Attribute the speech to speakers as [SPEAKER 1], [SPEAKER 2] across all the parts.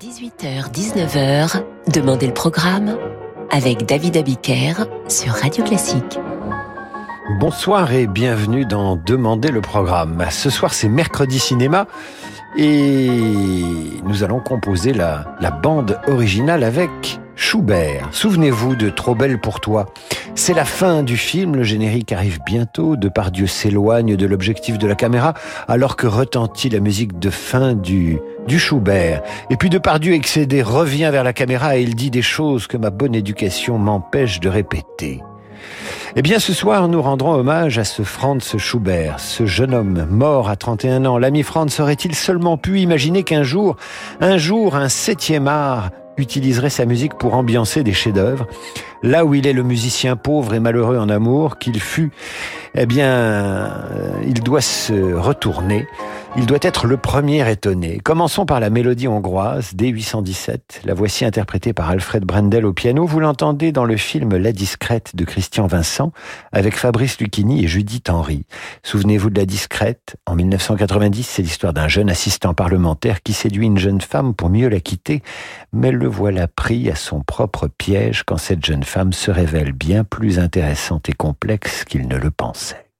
[SPEAKER 1] 18h-19h, Demandez le programme avec David Abiker sur Radio Classique.
[SPEAKER 2] Bonsoir et bienvenue dans Demandez le programme. Ce soir c'est mercredi cinéma et nous allons composer la, bande originale avec Schubert. Souvenez-vous de Trop belle pour toi. C'est la fin du film, le générique arrive bientôt, Depardieu s'éloigne de l'objectif de la caméra alors que retentit la musique de fin du, du Schubert. Et puis Depardieu excédé revient vers la caméra et il dit des choses que ma bonne éducation m'empêche de répéter. Eh bien, ce soir, nous rendrons hommage à ce Franz Schubert, ce jeune homme mort à 31 ans. L'ami Franz aurait-il seulement pu imaginer qu'un jour, un jour, un septième art utiliserait sa musique pour ambiancer des chefs-d'œuvre? Là où il est le musicien pauvre et malheureux en amour qu'il fut, eh bien, euh, il doit se retourner il doit être le premier étonné. Commençons par la mélodie hongroise, D817. La voici interprétée par Alfred Brendel au piano. Vous l'entendez dans le film La Discrète de Christian Vincent avec Fabrice Lucchini et Judith Henry. Souvenez-vous de La Discrète. En 1990, c'est l'histoire d'un jeune assistant parlementaire qui séduit une jeune femme pour mieux la quitter, mais le voilà pris à son propre piège quand cette jeune femme se révèle bien plus intéressante et complexe qu'il ne le pensait.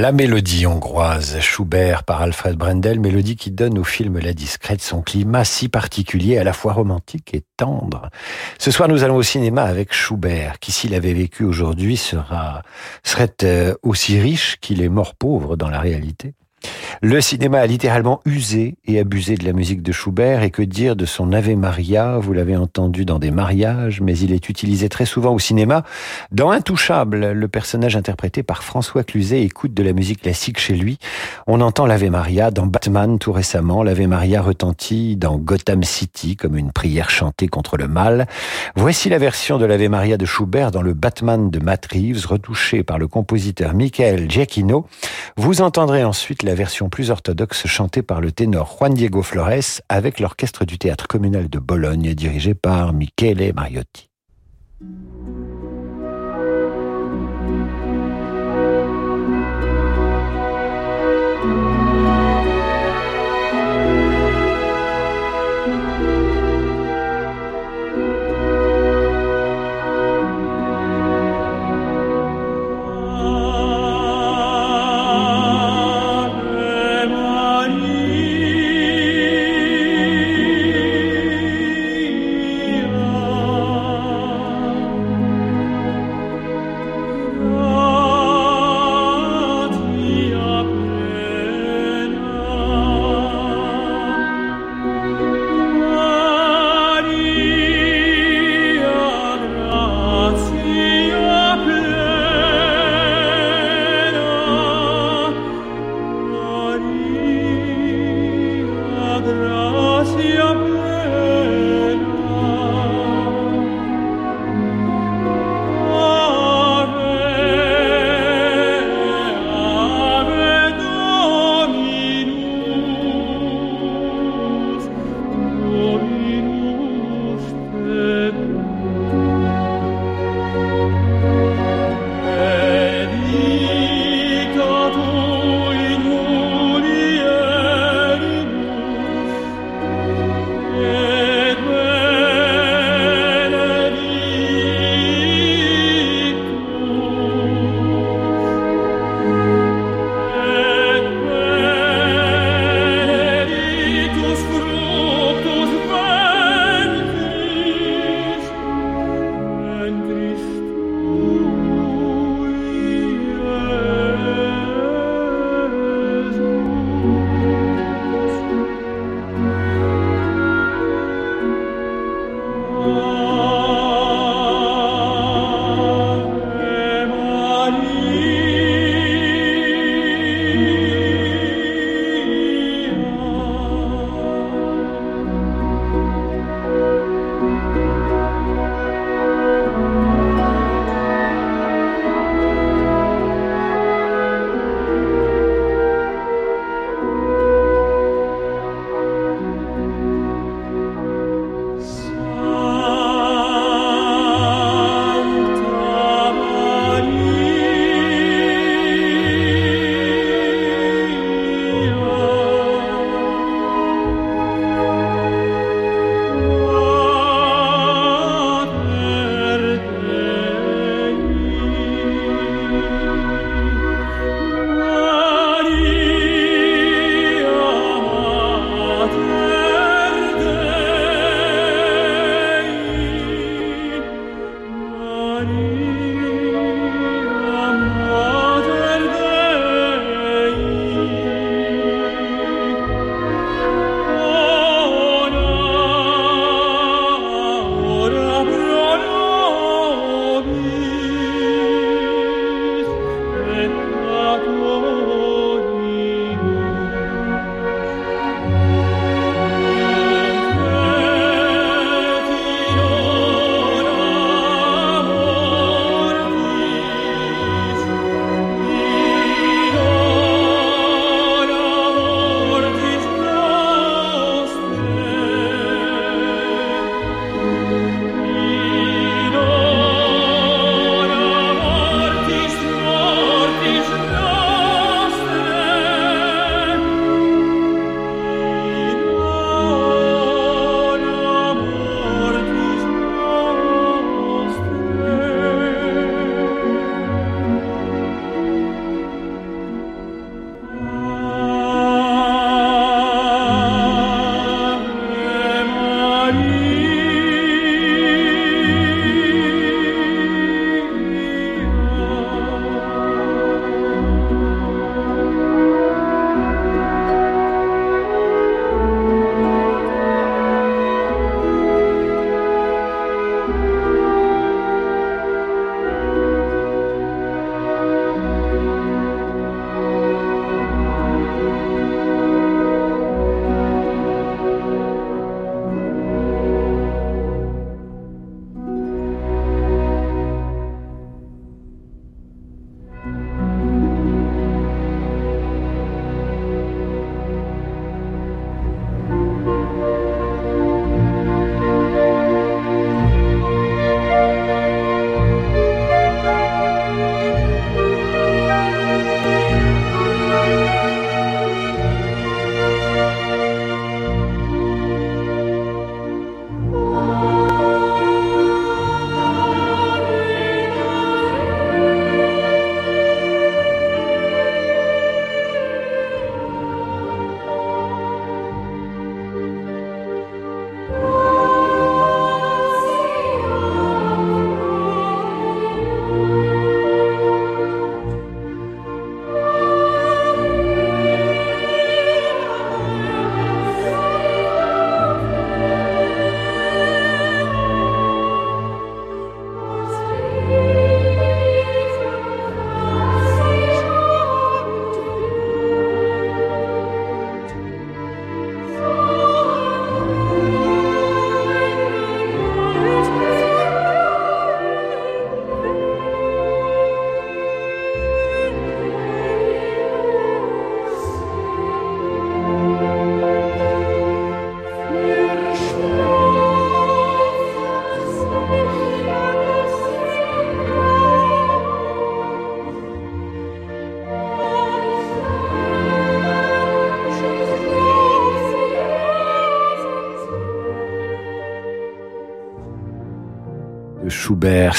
[SPEAKER 2] La mélodie hongroise, Schubert par Alfred Brendel, mélodie qui donne au film La Discrète son climat si particulier, à la fois romantique et tendre. Ce soir, nous allons au cinéma avec Schubert, qui s'il avait vécu aujourd'hui sera, serait euh, aussi riche qu'il est mort pauvre dans la réalité. Le cinéma a littéralement usé et abusé de la musique de Schubert et que dire de son Ave Maria, vous l'avez entendu dans des mariages, mais il est utilisé très souvent au cinéma. Dans Intouchable, le personnage interprété par François Cluzet écoute de la musique classique chez lui. On entend l'Ave Maria dans Batman tout récemment, l'Ave Maria retentit dans Gotham City comme une prière chantée contre le mal. Voici la version de l'Ave Maria de Schubert dans le Batman de Matt Reeves, retouché par le compositeur Michael Giacchino. Vous entendrez ensuite la version plus orthodoxe chantée par le ténor Juan Diego Flores avec l'orchestre du théâtre communal de Bologne dirigé par Michele Mariotti.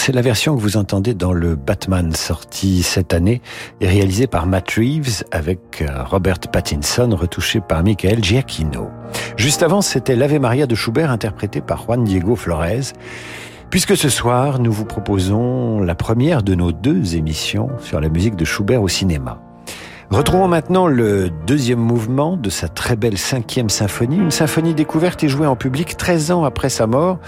[SPEAKER 2] C'est la version que vous entendez dans le Batman sorti cette année et réalisé par Matt Reeves avec euh, Robert Pattinson retouché par Michael Giacchino. Juste avant, c'était l'Ave Maria de Schubert interprété par Juan Diego Flores. Puisque ce soir, nous vous proposons la première de nos deux émissions sur la musique de Schubert au cinéma. Retrouvons maintenant le deuxième mouvement de sa très belle cinquième symphonie, une symphonie découverte et jouée en public 13 ans après sa mort.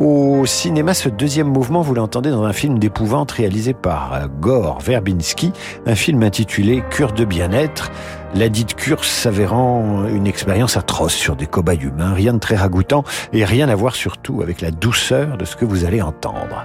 [SPEAKER 2] Au cinéma, ce deuxième mouvement, vous l'entendez dans un film d'épouvante réalisé par Gore Verbinski, un film intitulé Cure de bien-être, la dite cure s'avérant une expérience atroce sur des cobayes humains, rien de très ragoûtant et rien à voir surtout avec la douceur de ce que vous allez entendre.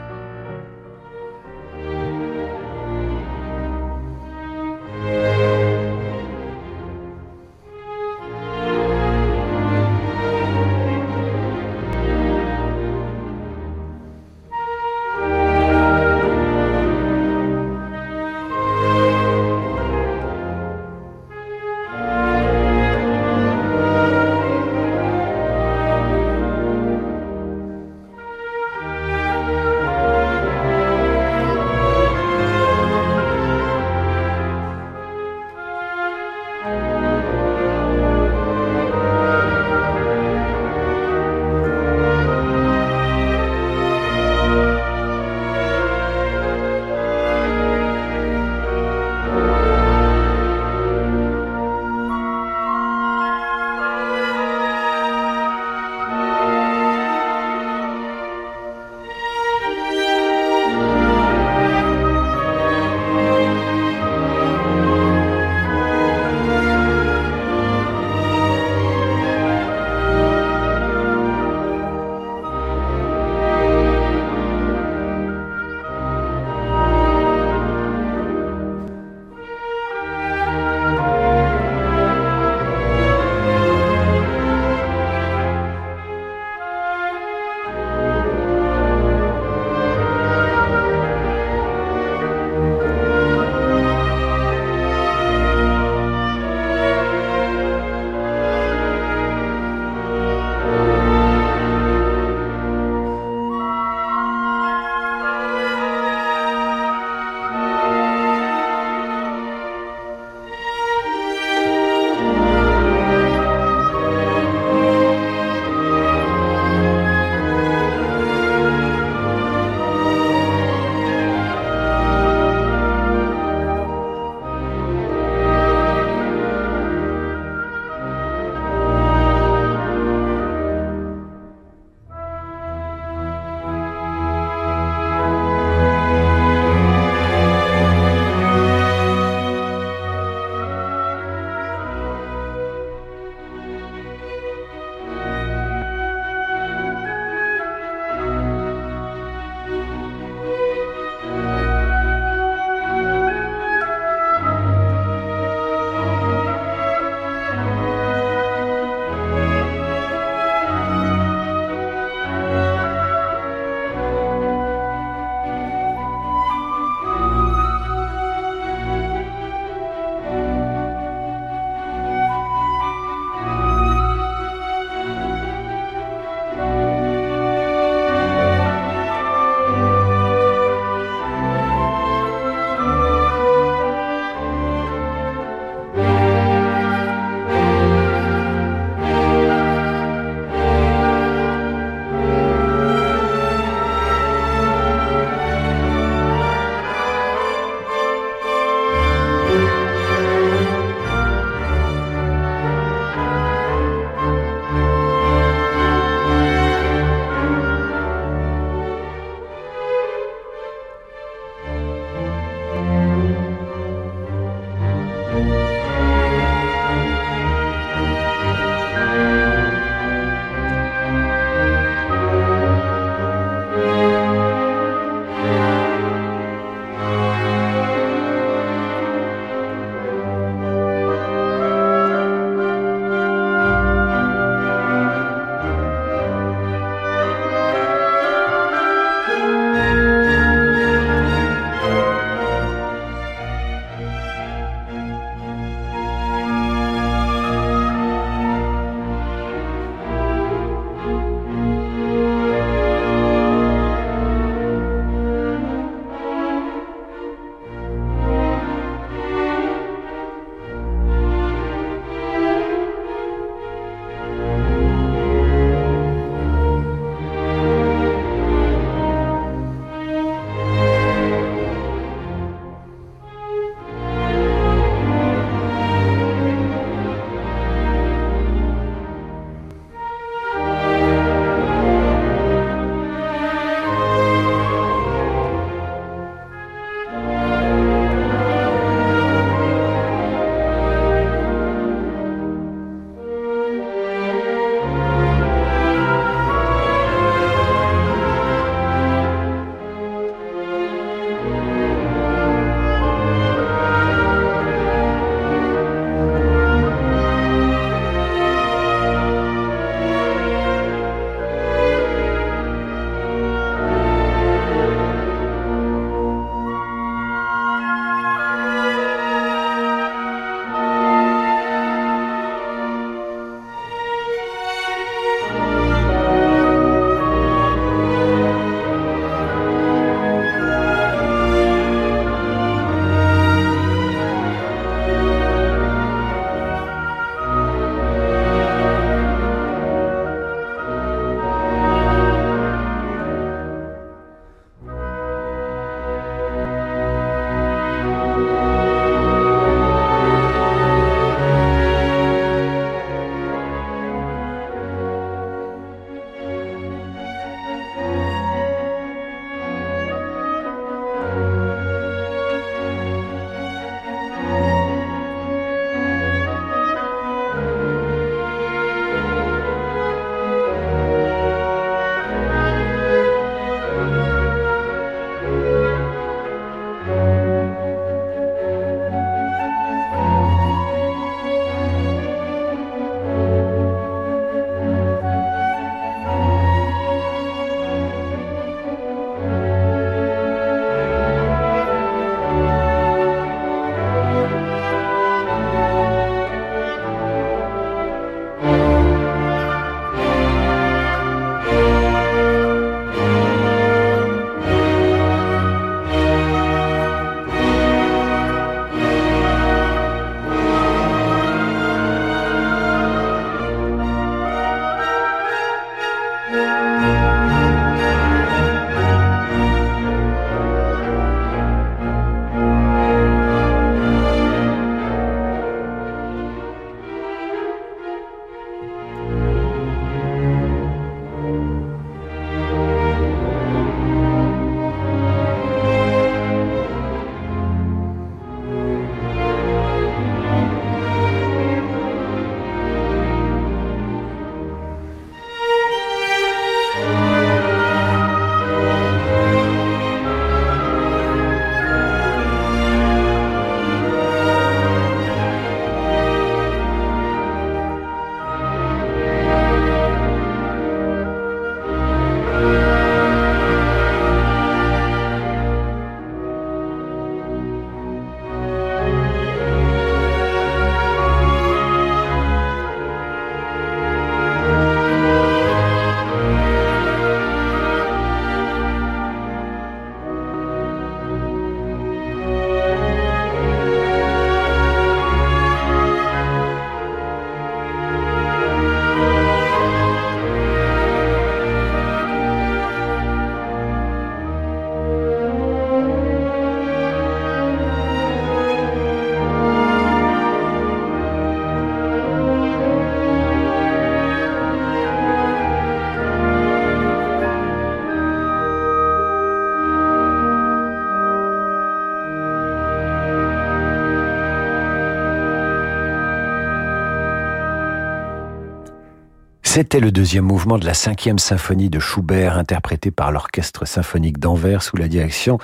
[SPEAKER 2] C'était le deuxième mouvement de la cinquième symphonie de Schubert, interprété par l'Orchestre symphonique d'Anvers sous la direction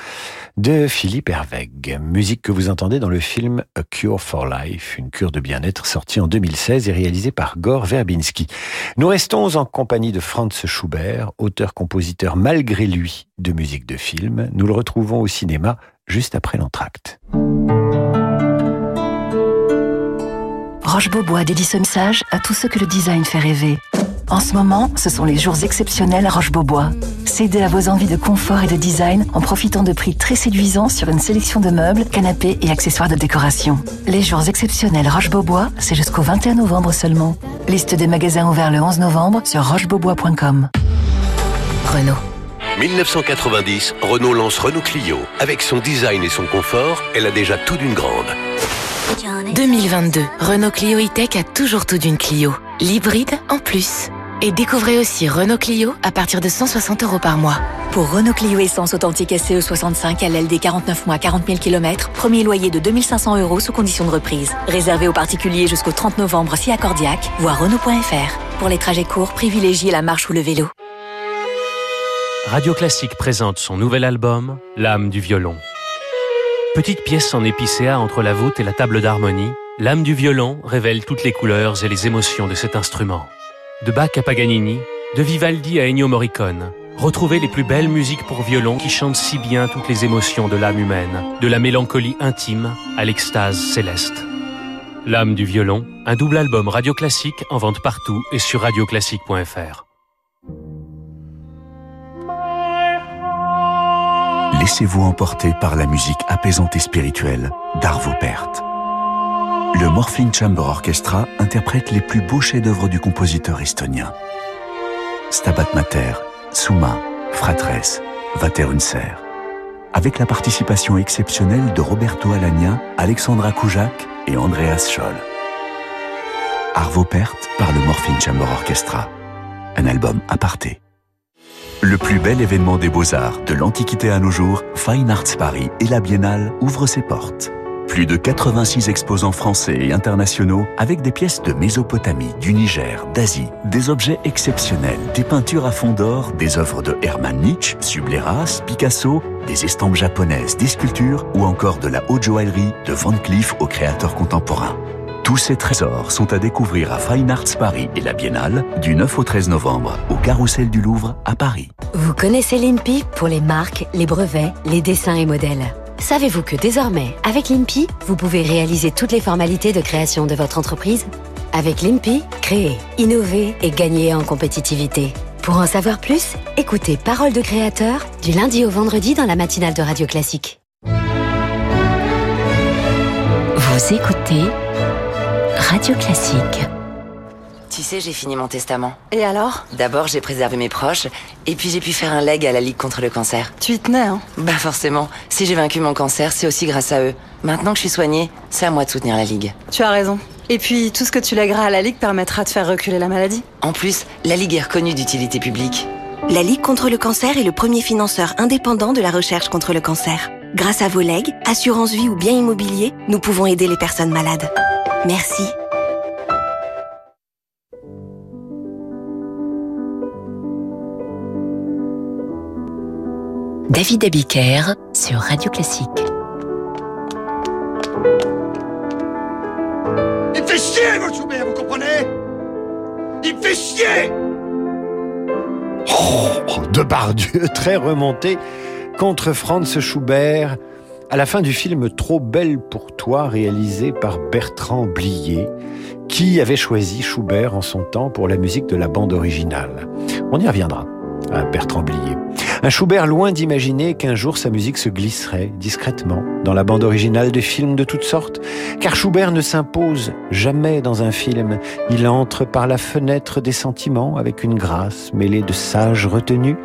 [SPEAKER 2] de Philippe Herweg. Musique que vous entendez dans le film A Cure for Life, une cure de bien-être sortie en 2016 et réalisée par Gore Verbinski. Nous restons en compagnie de Franz Schubert, auteur-compositeur malgré lui de musique de film. Nous le retrouvons au cinéma juste après l'entracte.
[SPEAKER 3] Roche-Beaubois dédie ce message à tous ceux que le design fait rêver. En ce moment, ce sont les jours exceptionnels à Roche-Beaubois. Cédez à vos envies de confort et de design en profitant de prix très séduisants sur une sélection de meubles, canapés et accessoires de décoration. Les jours exceptionnels Roche-Beaubois, c'est jusqu'au 21 novembre seulement. Liste des magasins ouverts le 11 novembre sur rochebeaubois.com.
[SPEAKER 1] Renault.
[SPEAKER 4] 1990, Renault lance Renault Clio. Avec son design et son confort, elle a déjà tout d'une grande.
[SPEAKER 1] 2022, Renault Clio E-Tech a toujours tout d'une Clio. L'hybride en plus. Et découvrez aussi Renault Clio à partir de 160 euros par mois.
[SPEAKER 5] Pour Renault Clio Essence authentique SCE 65 LLD 49 mois 40 000 km, premier loyer de 2500 euros sous condition de reprise. Réservé aux particuliers jusqu'au 30 novembre si accordiaque, voire Renault.fr. Pour les trajets courts, privilégiez la marche ou le vélo.
[SPEAKER 6] Radio Classique présente son nouvel album, L'âme du violon. Petite pièce en épicéa entre la voûte et la table d'harmonie, l'âme du violon révèle toutes les couleurs et les émotions de cet instrument. De Bach à Paganini, de Vivaldi à Ennio Morricone, retrouvez les plus belles musiques pour violon qui chantent si bien toutes les émotions de l'âme humaine, de la mélancolie intime à l'extase céleste. L'âme du violon, un double album radio classique en vente partout et sur radioclassique.fr.
[SPEAKER 7] Laissez-vous emporter par la musique apaisante et spirituelle d'Arvo Pärt. Le Morphine Chamber Orchestra interprète les plus beaux chefs-d'œuvre du compositeur estonien. Stabat Mater, Suma, Fratres, Vaterunser. Avec la participation exceptionnelle de Roberto Alagna, Alexandra Koujak et Andreas Scholl. Arvo Pärt par le Morphine Chamber Orchestra. Un album aparté. Le plus bel événement des beaux-arts de l'Antiquité à nos jours, Fine Arts Paris et la Biennale ouvrent ses portes. Plus de 86 exposants français et internationaux avec des pièces de Mésopotamie, du Niger, d'Asie, des objets exceptionnels, des peintures à fond d'or, des œuvres de Hermann Nietzsche, Subleras, Picasso, des estampes japonaises, des sculptures ou encore de la haute joaillerie de Van Cleef aux créateurs contemporains. Tous ces trésors sont à découvrir à Fine Arts Paris et la Biennale du 9 au 13 novembre au Carrousel du Louvre à Paris.
[SPEAKER 8] Vous connaissez l'INPI pour les marques, les brevets, les dessins et modèles. Savez-vous que désormais, avec l'INPI, vous pouvez réaliser toutes les formalités de création de votre entreprise? Avec l'INPI, créer, innover et gagner en compétitivité. Pour en savoir plus, écoutez Parole de créateur du lundi au vendredi dans la matinale de Radio Classique.
[SPEAKER 1] Vous écoutez Radio Classique.
[SPEAKER 9] Tu sais, j'ai fini mon testament.
[SPEAKER 5] Et alors?
[SPEAKER 9] D'abord, j'ai préservé mes proches, et puis j'ai pu faire un leg à la Ligue contre le cancer.
[SPEAKER 5] Tu y tenais, hein?
[SPEAKER 9] Bah forcément, si j'ai vaincu mon cancer, c'est aussi grâce à eux. Maintenant que je suis soignée, c'est à moi de soutenir la Ligue.
[SPEAKER 5] Tu as raison. Et puis, tout ce que tu lègueras à la Ligue permettra de faire reculer la maladie?
[SPEAKER 9] En plus, la Ligue est reconnue d'utilité publique.
[SPEAKER 10] La Ligue contre le cancer est le premier financeur indépendant de la recherche contre le cancer. Grâce à vos legs, assurance vie ou bien immobilier, nous pouvons aider les personnes malades. Merci.
[SPEAKER 1] David Abiker sur Radio Classique.
[SPEAKER 11] Il me fait chier, mon Schubert, vous comprenez? Il me fait chier
[SPEAKER 2] Oh, Depardieu, très remonté contre Franz Schubert à la fin du film Trop belle pour toi, réalisé par Bertrand Blier, qui avait choisi Schubert en son temps pour la musique de la bande originale? On y reviendra à Bertrand Blier. Un Schubert loin d'imaginer qu'un jour sa musique se glisserait discrètement dans la bande originale de films de toutes sortes, car Schubert ne s'impose jamais dans un film. Il entre par la fenêtre des sentiments avec une grâce mêlée de sage retenue.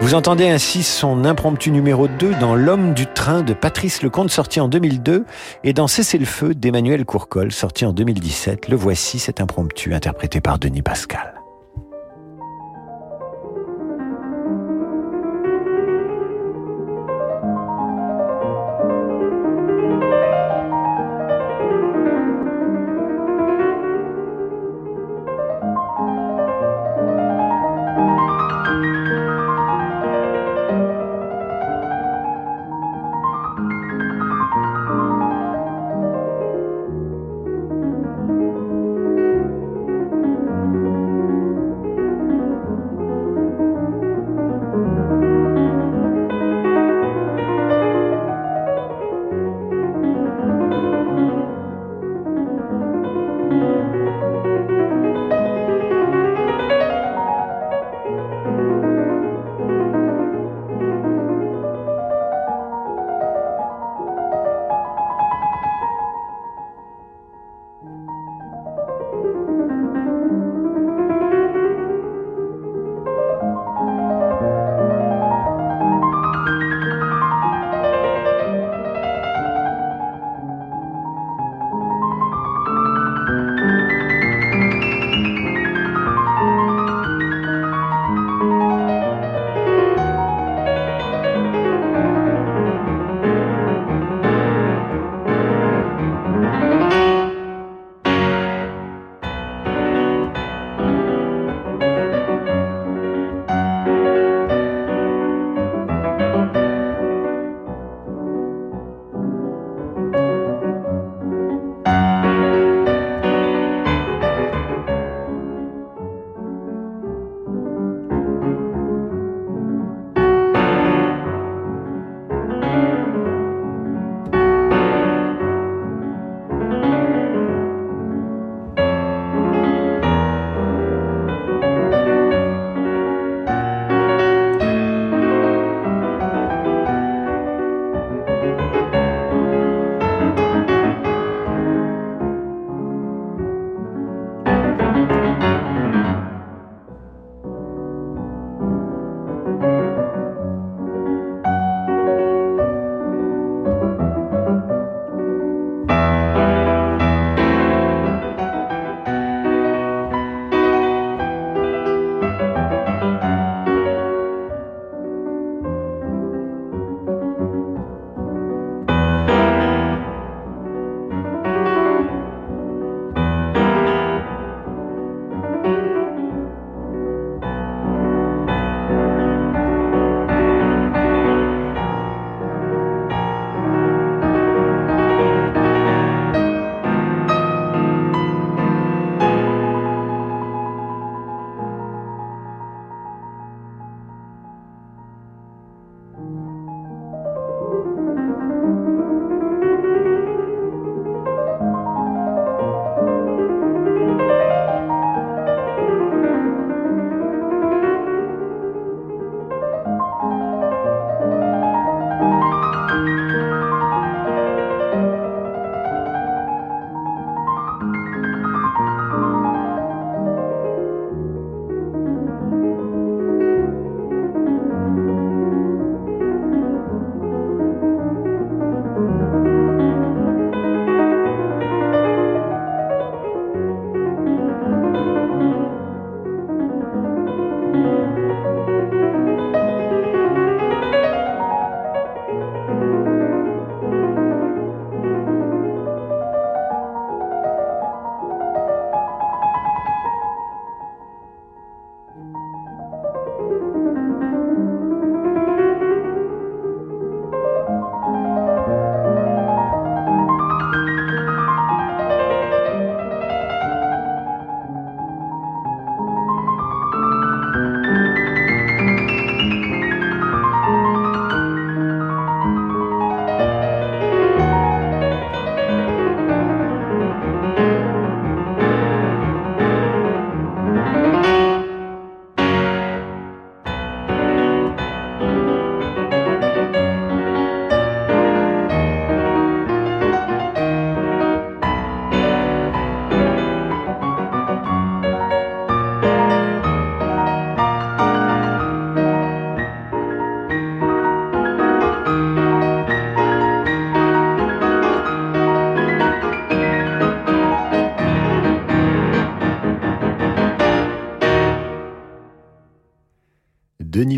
[SPEAKER 2] Vous entendez ainsi son impromptu numéro 2 dans L'homme du train de Patrice Lecomte sorti en 2002 et dans Cessez le feu d'Emmanuel Courcol sorti en 2017. Le voici cet impromptu interprété par Denis Pascal.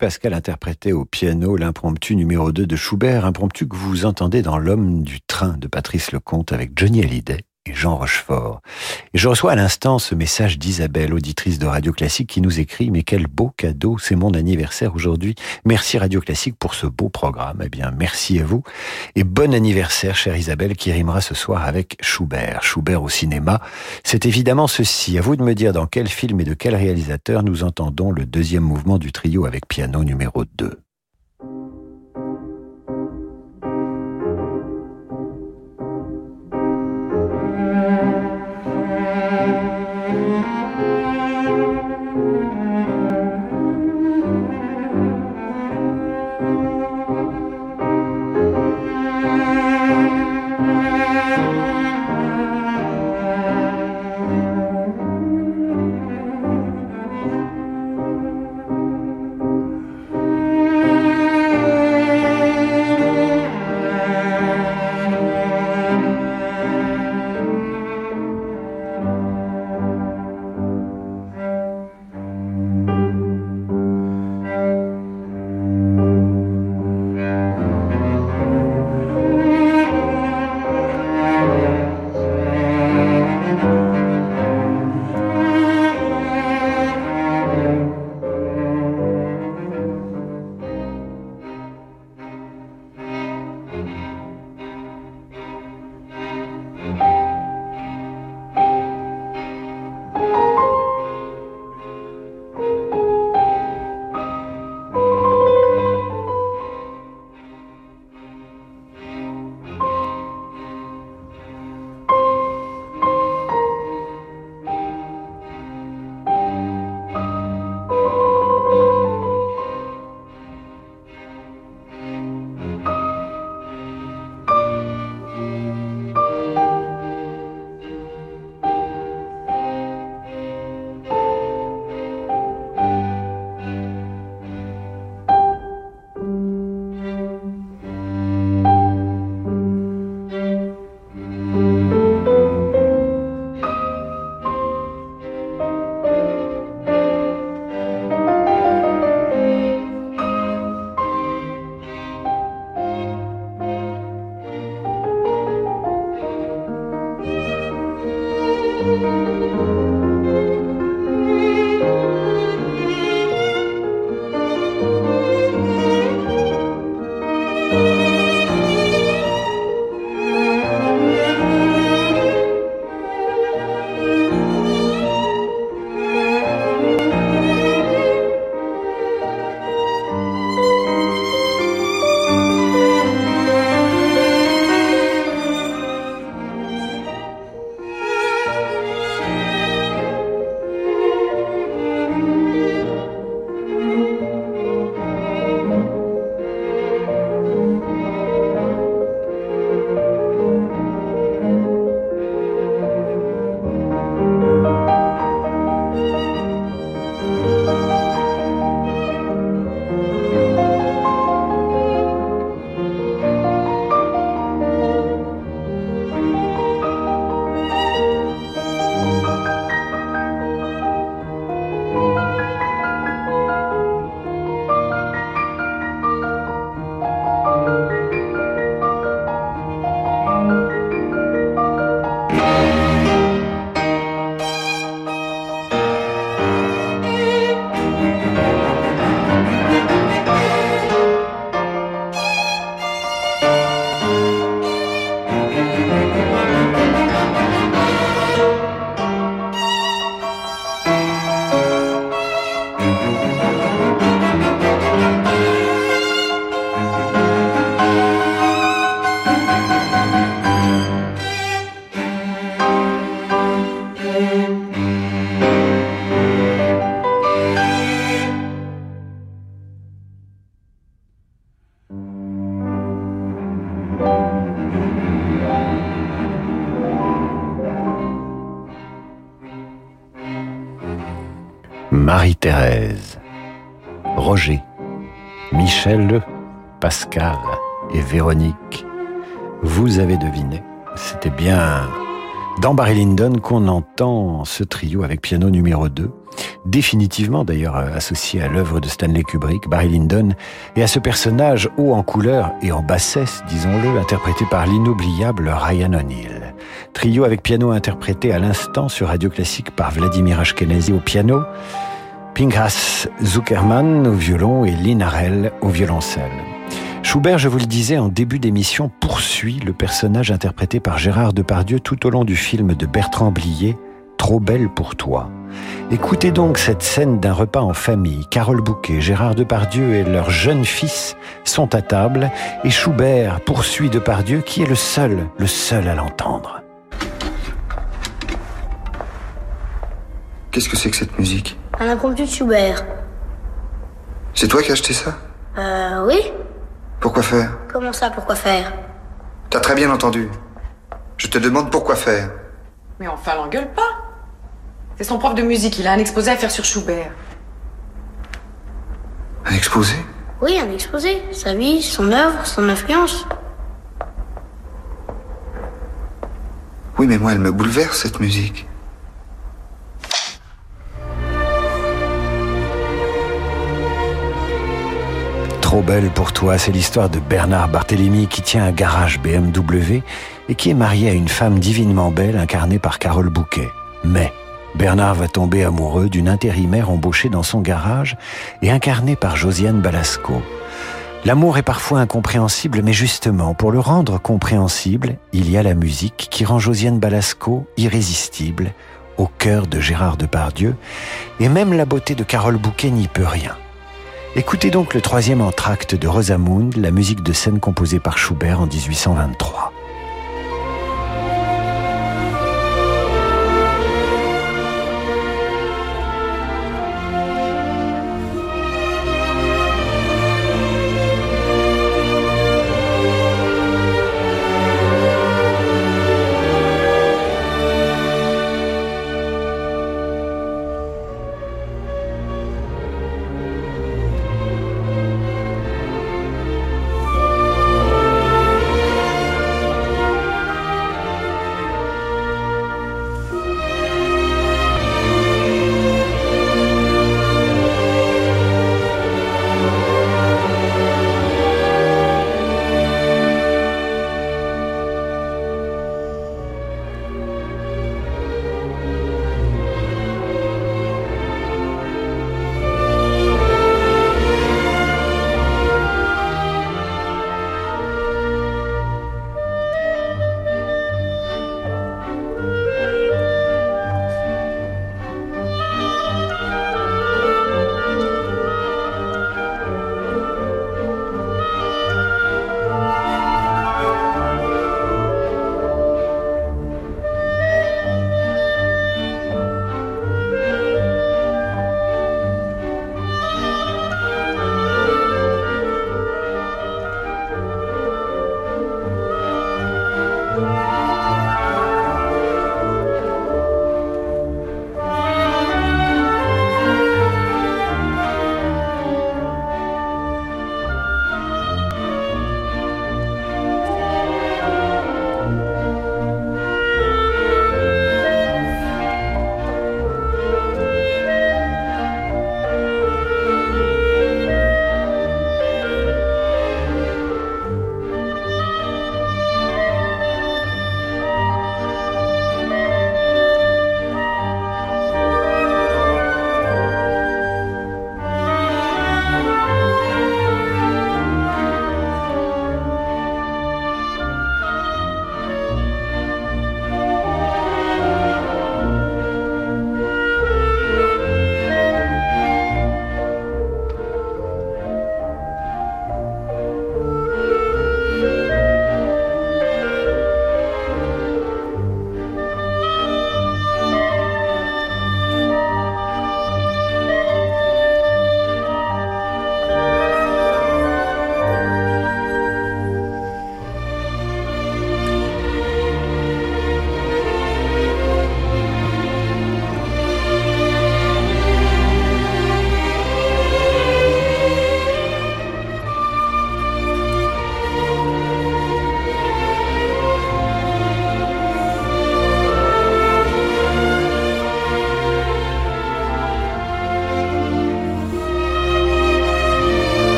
[SPEAKER 2] Pascal interprétait au piano l'impromptu numéro 2 de Schubert, impromptu que vous entendez dans L'homme du train de Patrice Lecomte avec Johnny Hallyday Jean Rochefort. Je reçois à l'instant ce message d'Isabelle, auditrice de Radio Classique, qui nous écrit Mais quel beau cadeau, c'est mon anniversaire aujourd'hui. Merci Radio Classique pour ce beau programme. Eh bien, merci à vous. Et bon anniversaire, chère Isabelle, qui rimera ce soir avec Schubert. Schubert au cinéma. C'est évidemment ceci. À vous de me dire dans quel film et de quel réalisateur nous entendons le deuxième mouvement du trio avec piano numéro 2. Barry Lyndon qu'on entend ce trio avec piano numéro 2 définitivement d'ailleurs associé à l'œuvre de Stanley Kubrick, Barry Lyndon, et à ce personnage haut en couleur et en bassesse, disons-le, interprété par l'inoubliable Ryan O'Neill. Trio avec piano interprété à l'instant sur Radio Classique par Vladimir Ashkenazi au piano, Pinchas Zuckerman au violon et Lynn Harrell au violoncelle. Schubert, je vous le disais en début d'émission, poursuit le personnage interprété par Gérard Depardieu tout au long du film de Bertrand Blier, Trop belle pour toi. Écoutez donc cette scène d'un repas en famille. Carole Bouquet, Gérard Depardieu et leur jeune fils sont à table et Schubert poursuit Depardieu qui est le seul, le seul à l'entendre.
[SPEAKER 12] Qu'est-ce que c'est que cette musique?
[SPEAKER 13] Un impromptu de Schubert.
[SPEAKER 12] C'est toi qui as acheté ça?
[SPEAKER 13] Euh, oui
[SPEAKER 12] Pourquoi faire
[SPEAKER 13] Comment ça, pourquoi faire
[SPEAKER 12] T'as très bien entendu. Je te demande pourquoi faire.
[SPEAKER 14] Mais enfin, l'engueule pas C'est son prof de musique, il a un exposé à faire sur Schubert.
[SPEAKER 12] Un exposé
[SPEAKER 13] Oui, un exposé. Sa vie, son œuvre, son influence.
[SPEAKER 12] Oui, mais moi, elle me bouleverse, cette musique.
[SPEAKER 2] Trop belle pour toi, c'est l'histoire de Bernard Barthélemy qui tient un garage BMW et qui est marié à une femme divinement belle incarnée par Carole Bouquet. Mais Bernard va tomber amoureux d'une intérimaire embauchée dans son garage et incarnée par Josiane Balasco. L'amour est parfois incompréhensible, mais justement, pour le rendre compréhensible, il y a la musique qui rend Josiane Balasco irrésistible, au cœur de Gérard Depardieu, et même la beauté de Carole Bouquet n'y peut rien. Écoutez donc le troisième entracte de Rosamund, la musique de scène composée par Schubert en 1823.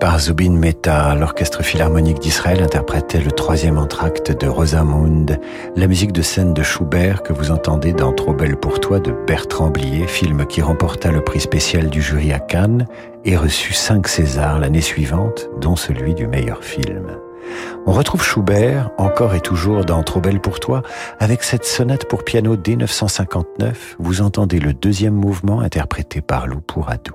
[SPEAKER 2] Par Zubin Mehta. L'Orchestre Philharmonique d'Israël interprétait le troisième entracte de Rosamund, la musique de scène de Schubert que vous entendez dans Trop belle pour toi de Bertrand Blier, film qui remporta le prix spécial du jury à Cannes et reçut cinq Césars l'année suivante, dont celui du meilleur film. On retrouve Schubert, encore et toujours dans Trop belle pour toi, avec cette sonate pour piano dès 1959. Vous entendez le deuxième mouvement interprété par Lou Pouradou.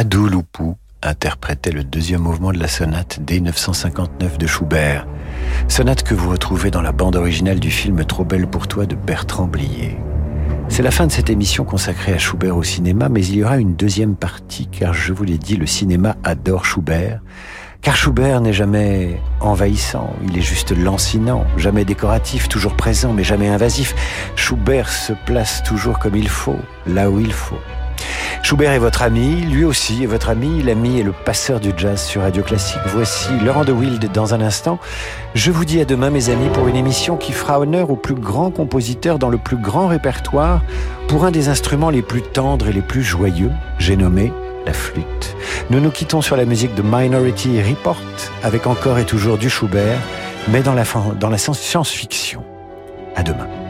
[SPEAKER 2] Radu Lupu interprétait le deuxième mouvement de la sonate D959 de Schubert, sonate que vous retrouvez dans la bande originale du film Trop belle pour toi de Bertrand Blier. C'est la fin de cette émission consacrée à Schubert au cinéma, mais il y aura une deuxième partie, car je vous l'ai dit, le cinéma adore Schubert. Car Schubert n'est jamais envahissant, il est juste lancinant, jamais décoratif, toujours présent, mais jamais invasif. Schubert se place toujours comme il faut, là où il faut. Schubert est votre ami, lui aussi est votre ami, l'ami et le passeur du jazz sur Radio Classique. Voici Laurent de Wild dans un instant. Je vous dis à demain mes amis pour une émission qui fera honneur au plus grand compositeur dans le plus grand répertoire pour un des instruments les plus tendres et les plus joyeux, j'ai nommé la flûte. Nous nous quittons sur la musique de Minority Report avec encore et toujours du Schubert, mais dans la, dans la science-fiction. À demain.